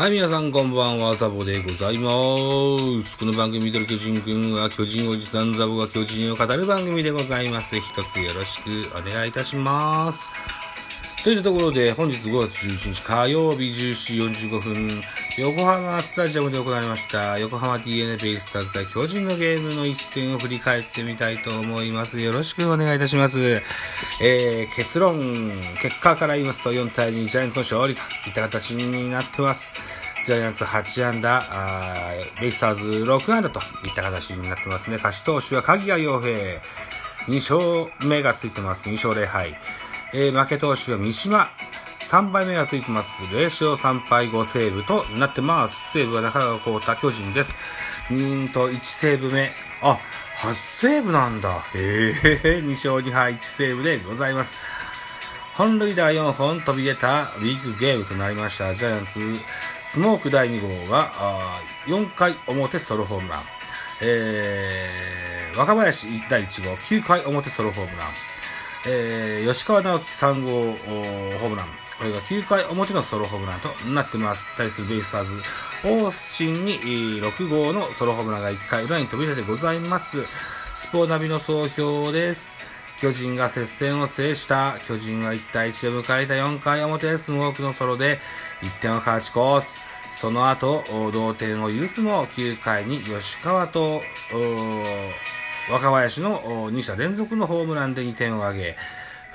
はい、皆さんこんばんは、サボでございます。この番組、ミドル巨人くんは、巨人おじさんザボが巨人を語る番組でございます。一つよろしくお願いいたします。というところで、本日5月11日火曜日14時45分、横浜スタジアムで行われました、横浜 DNA ベイスターズ対巨人のゲームの一戦を振り返ってみたいと思います。よろしくお願いいたします。えー、結論、結果から言いますと4対2ジャイアンツの勝利といった形になってます。ジャイアンツ8安打、あベイスターズ6安打といった形になってますね。勝ち投手は鍵谷洋平。2勝目がついてます。2勝0敗。えー、負け投手は三島。3敗目がついてます。0勝3敗5セーブとなってます。セーブは中川幸太巨人です。うんと1セーブ目。あ、8セーブなんだ。へえ、2勝2敗1セーブでございます。本塁打4本飛び出たビッグゲームとなりました。ジャイアンツ、スモーク第2号は、4回表ソロホームラン。えー、若林第1号、9回表ソロホームラン。えー、吉川直樹3号ホームラン。これが9回表のソロホームランとなってます。対するベイスターズ、オースチンに6号のソロホームランが1回裏に飛び出てございます。スポーナビの総評です。巨人が接戦を制した。巨人は1対1で迎えた4回表、スモークのソロで1点を勝ち越す。その後、同点を許すも9回に吉川と、若林の2者連続のホームランで2点を挙げ、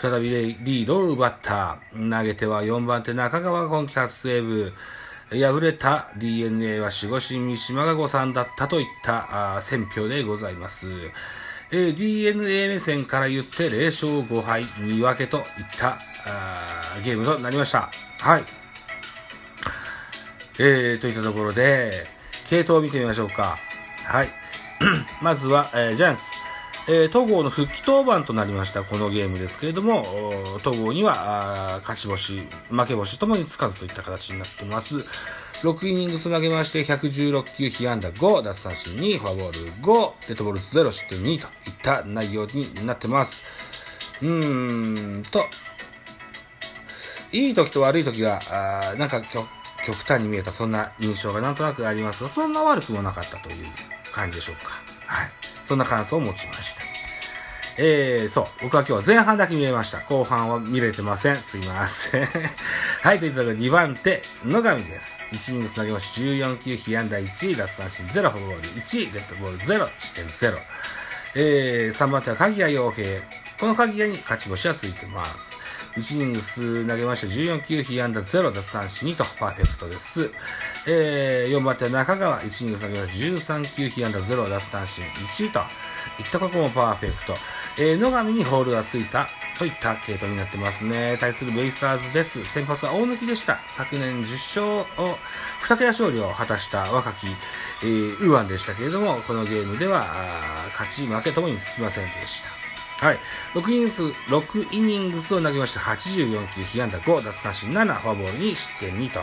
再びリードを奪った。投げては4番手中川今季初セーブ。敗れた DNA は守護神三島が誤算だったといった選評でございます。えー、DNA 目線から言って0勝5敗2分けといったゲームとなりました。はい。えー、といったところで、系統を見てみましょうか。はい。まずは、えー、ジャイアンツ。えー、戸郷の復帰登板となりました、このゲームですけれども、戸郷には、勝ち星、負け星ともにつかずといった形になってます。6イニングス投げまして、116球、被安打5、奪三振2、フォアボール5、デッドボール0、失点2といった内容になってます。うーんと、いい時と悪い時が、あなんか極端に見えた、そんな印象がなんとなくありますが、そんな悪くもなかったという感じでしょうか。そんな感想を持ちました。えー、そう。僕は今日は前半だけ見れました。後半は見れてません。すいません。はい、ということで2番手、野上です。1イニングつなげまして14球、被安打1、奪三振0、フォアボール1、デッドボール0、視点0。えー、3番手は鍵谷洋平。この鍵谷に勝ち星はついてます。1イニングス投げまして14球、被安打0、奪三振2とパーフェクトです。えー、4番手中川、1イニングス投げまして13球、被安打0、奪三振1といったここもパーフェクト。えー、野上にホールがついたといった系統になってますね。対するベイスターズです。先発は大抜きでした。昨年10勝を、二桁勝利を果たした若き、えー、ウーアンでしたけれども、このゲームでは、勝ち負けともにつきませんでした。はい。6イニングス、6イニングスを投げました84球、被安打5、奪三振7、フォアボールに失点2と。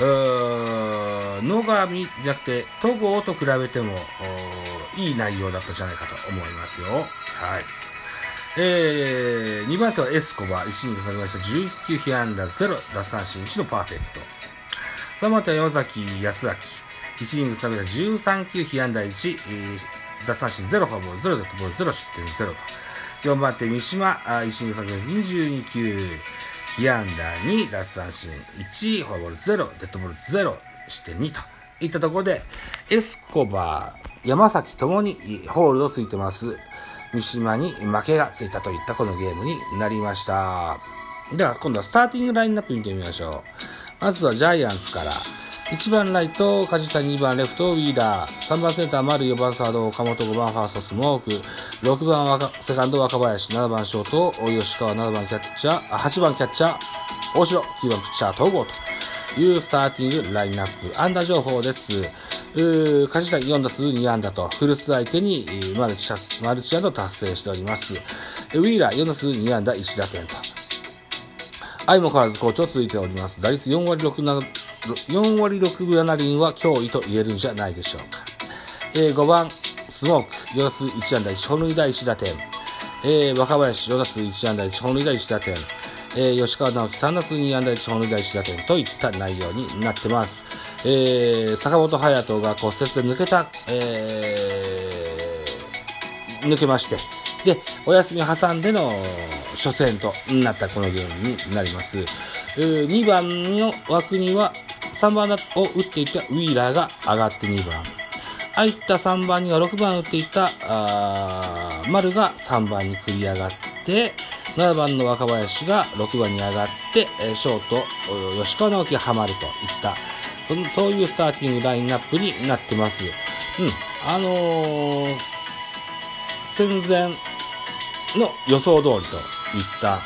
野上じゃなくて、戸郷と比べても、いい内容だったんじゃないかと思いますよ。はい。えー、2番手はエスコバ、1イニングス投げました。19被安打0、奪三振1のパーフェクト。3番手は山崎康明、1イニングス投げた13球被安打1、えー、奪三振0、フォアボール0、デッドボール0、失点0と。4番手、三島、1イニング先の22球、被安打2、奪三振1、フォアボール0、デッドボール0、失点2といったところで、エスコバー、山崎ともにホールドついてます。三島に負けがついたといったこのゲームになりました。では、今度はスターティングラインナップ見てみましょう。まずはジャイアンツから、1番ライト、梶谷、2番レフト、ウィーラー、3番センター、丸、4番サード、岡本、5番ファースト、スモーク、6番セカンド、若林、7番ショート、吉川、7番キャッチャー、8番キャッチャー、大城、9番ピッチャー、統合というスターティングラインナップ。安打情報です。うー梶谷4打数2安打と、フルス相手にマルチマルチ安打達成しております。ウィーラー4打数2安打1打点と。相も変わらず好調続いております。打率4割6 7 4割6分7厘は脅威と言えるんじゃないでしょうか。えー、5番、スモーク、4打数1安打1本塁打1打点。えー、若林、4打数1安打1本塁打1打点。えー、吉川直樹3打数2安打1本塁打1打点といった内容になってます。えー、坂本勇人が骨折で抜けた、えー、抜けまして、で、お休み挟んでの初戦となったこのゲームになります。えー、2番の枠には3番を打っていたウィーラーが上がって2番。入った3番には6番打っていた、あ丸が3番に繰り上がって、7番の若林が6番に上がって、えショート、吉川直樹がハマるといった、そういうスターティングラインナップになってます。うん。あのー、戦前の予想通りといった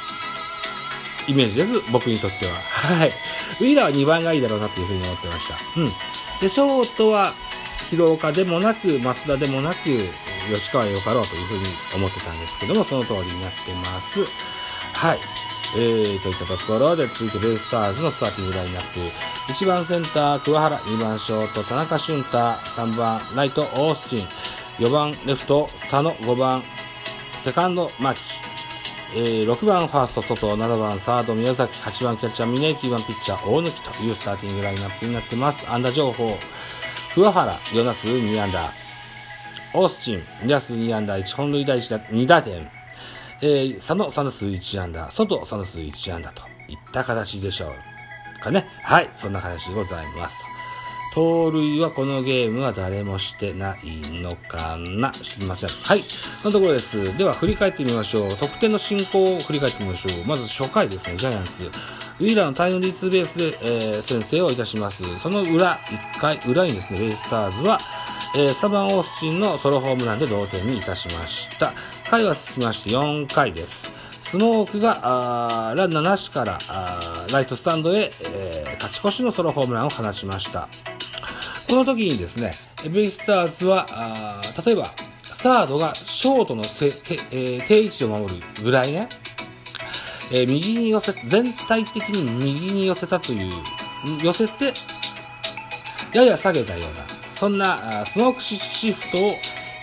イメージです。僕にとっては。はい。ウィーラーは2番がいいだろうなというふうに思ってました。うん。で、ショートは、広岡でもなく、増田でもなく、吉川よかろうというふうに思ってたんですけども、その通りになってます。はい。えー、といったところで、続いてベイスターズのスターティングラインナップ。1番センター、桑原、2番ショート、田中俊太、3番ライト、オースティン、4番レフト、佐野、5番セカンド、牧、えー、6番ファースト、外、7番サード、宮崎、8番キャッチャー、峰9番ピッチャー、大貫というスターティングラインナップになってます。安打情報、桑原、4打数2安打、オースチン、2打数2安打、1本塁打1打2打点、えー、佐野、3打数1安打、外、3打数1安打といった形でしょうかね。はい、そんな形でございますと。盗塁はこのゲームは誰もしてないのかな？知りません。はい。のところです。では振り返ってみましょう。得点の進行を振り返ってみましょう。まず初回ですね、ジャイアンツ。ウィーラーのタイムリーツーベースで、えー、先制をいたします。その裏、1回裏にですね、ベイスターズは、えー、サバン・オースチンのソロホームランで同点にいたしました。回は進みまして4回です。スモークが、あランナーなしから、あライトスタンドへ、えー、勝ち越しのソロホームランを放ちました。この時にですね、ベイスターズは、あ例えば、サードがショートのせて、えー、定位置を守るぐらいね、えー、右に寄せ、全体的に右に寄せたという、寄せて、やや下げたような、そんなスモークシフトを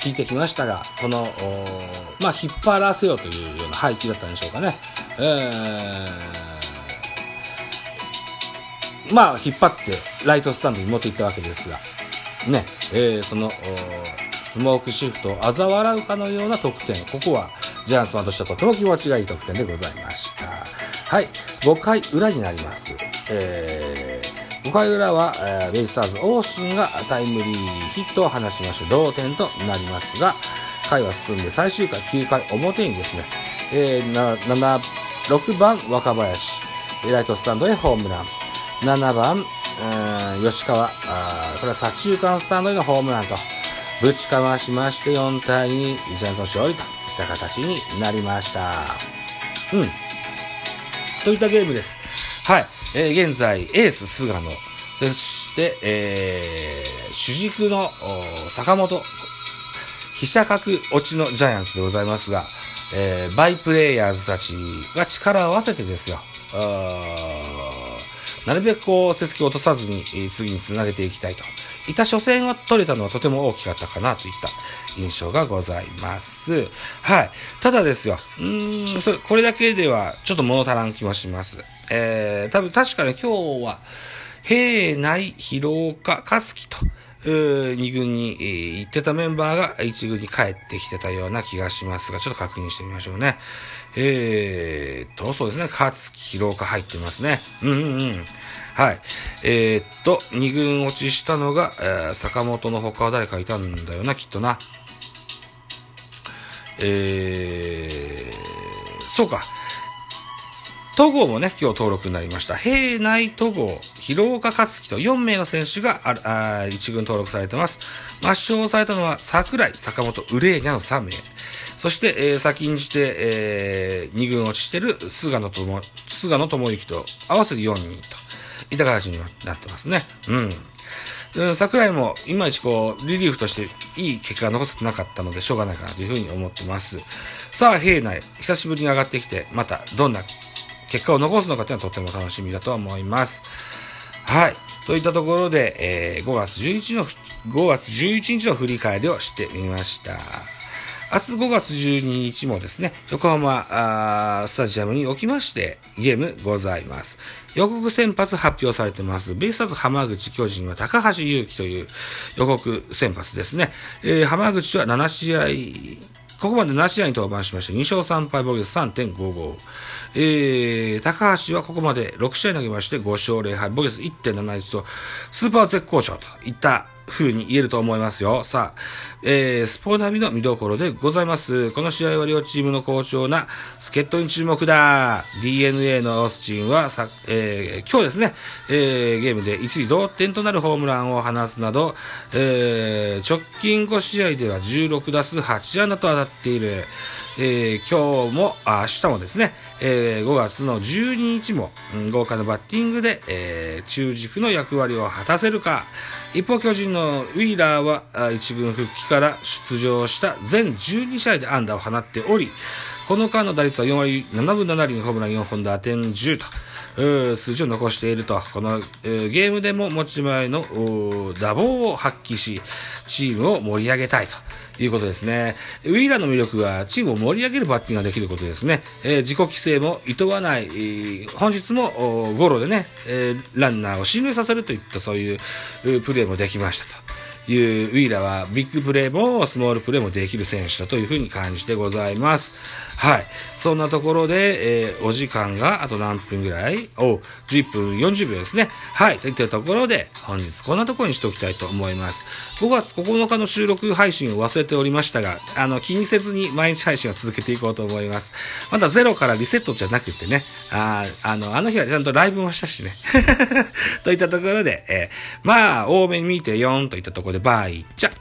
引いてきましたが、その、まあ、引っ張らせようというような配球だったんでしょうかね。えーまあ、引っ張ってライトスタンドに持っていったわけですが、ね、えー、その、スモークシフトを嘲笑うかのような得点。ここは、ジャイアンツファンとしてはとても気持ちがいい得点でございました。はい。5回裏になります。えー、5回裏は、えー、ベイスターズ、オーシンがタイムリーヒットを放ちまして、同点となりますが、回は進んで最終回9回表にですね、えー、7、6番若林、ライトスタンドへホームラン。7番、吉川あ、これは左中間スタンドへのホームランと、ぶちかましまして4対2、ジャイアンツの勝利といった形になりました。うん。といったゲームです。はい。えー、現在、エース、菅野、そして、えー、主軸の坂本、飛車角落ちのジャイアンツでございますが、えー、バイプレイヤーズたちが力を合わせてですよ。なるべくこう、成績を落とさずに、次につなげていきたいと。いた初戦は取れたのはとても大きかったかなといった印象がございます。はい。ただですよ、うーん、それ、これだけではちょっと物足らん気もします。えー、多分確かに今日は、平内、広岡、勝樹と、二軍に、行ってたメンバーが一軍に帰ってきてたような気がしますが、ちょっと確認してみましょうね。えーと、そうですね、勝木、広岡入ってますね。うんうんうん。はい。えー、っと、二軍落ちしたのが、え、坂本の他は誰かいたんだよな、きっとな。えー、そうか。戸郷もね、今日登録になりました。平内戸郷、広岡克樹と4名の選手がああ1軍登録されてます。抹消されたのは桜井、坂本、ウレーニャの3名。そして、えー、先んじて、えー、2軍落ちしてる菅野とも、菅野智之と合わせて4人といた形になってますね。うん。うん、桜井も、いまいちこう、リリーフとしていい結果が残せてなかったので、しょうがないかなというふうに思ってます。さあ、平内、久しぶりに上がってきて、また、どんな結果を残すのかというのはとても楽しみだと思います。はい。といったところで、えー、5月11日の、5月11日の振り返りをしてみました。明日5月12日もですね、横浜スタジアムにおきましてゲームございます。予告先発発表されてます。ベイスターズ浜口巨人は高橋祐希という予告先発ですね。えー、浜口は7試合、ここまで7試合に登板しました。2勝3敗防御率3.55。えー、高橋はここまで6試合投げまして5勝0敗、防御率1.71と、スーパー絶好調といった風に言えると思いますよ。さあ、えー、スポナビの見どころでございます。この試合は両チームの好調な助っ人に注目だ。DNA のオースチンはさ、えー、今日ですね、えー、ゲームで一時同点となるホームランを放つなど、えー、直近5試合では16打数8安打と当たっている。えー、今日も、明日もですね、えー、5月の12日も、豪華なバッティングで、えー、中軸の役割を果たせるか。一方、巨人のウィーラーは、一軍復帰から出場した全12試合で安打を放っており、この間の打率は4割7分7厘、ホームラン4本打点10と、数字を残していると、この、ゲームでも持ち前の打棒を発揮し、チームを盛り上げたいと。いうことですね。ウィーラーの魅力はチームを盛り上げるバッティングができることですね。えー、自己規制も厭わない、えー、本日もゴロでね、えー、ランナーを進入させるといったそういうプレーもできましたと。いうウィーラーはビッグプレーもスモールプレーもできる選手だというふうに感じてございます。はい。そんなところで、えー、お時間があと何分ぐらい？お、11分40秒ですね。はい。といったところで、本日こんなところにしておきたいと思います。5月9日の収録配信を忘れておりましたが、あの、気にせずに毎日配信を続けていこうと思います。まだゼロからリセットじゃなくてね、ああの、あの日はちゃんとライブもしたしね。といったところで、えー、まあ、多めに見て4といったところで、バイチャ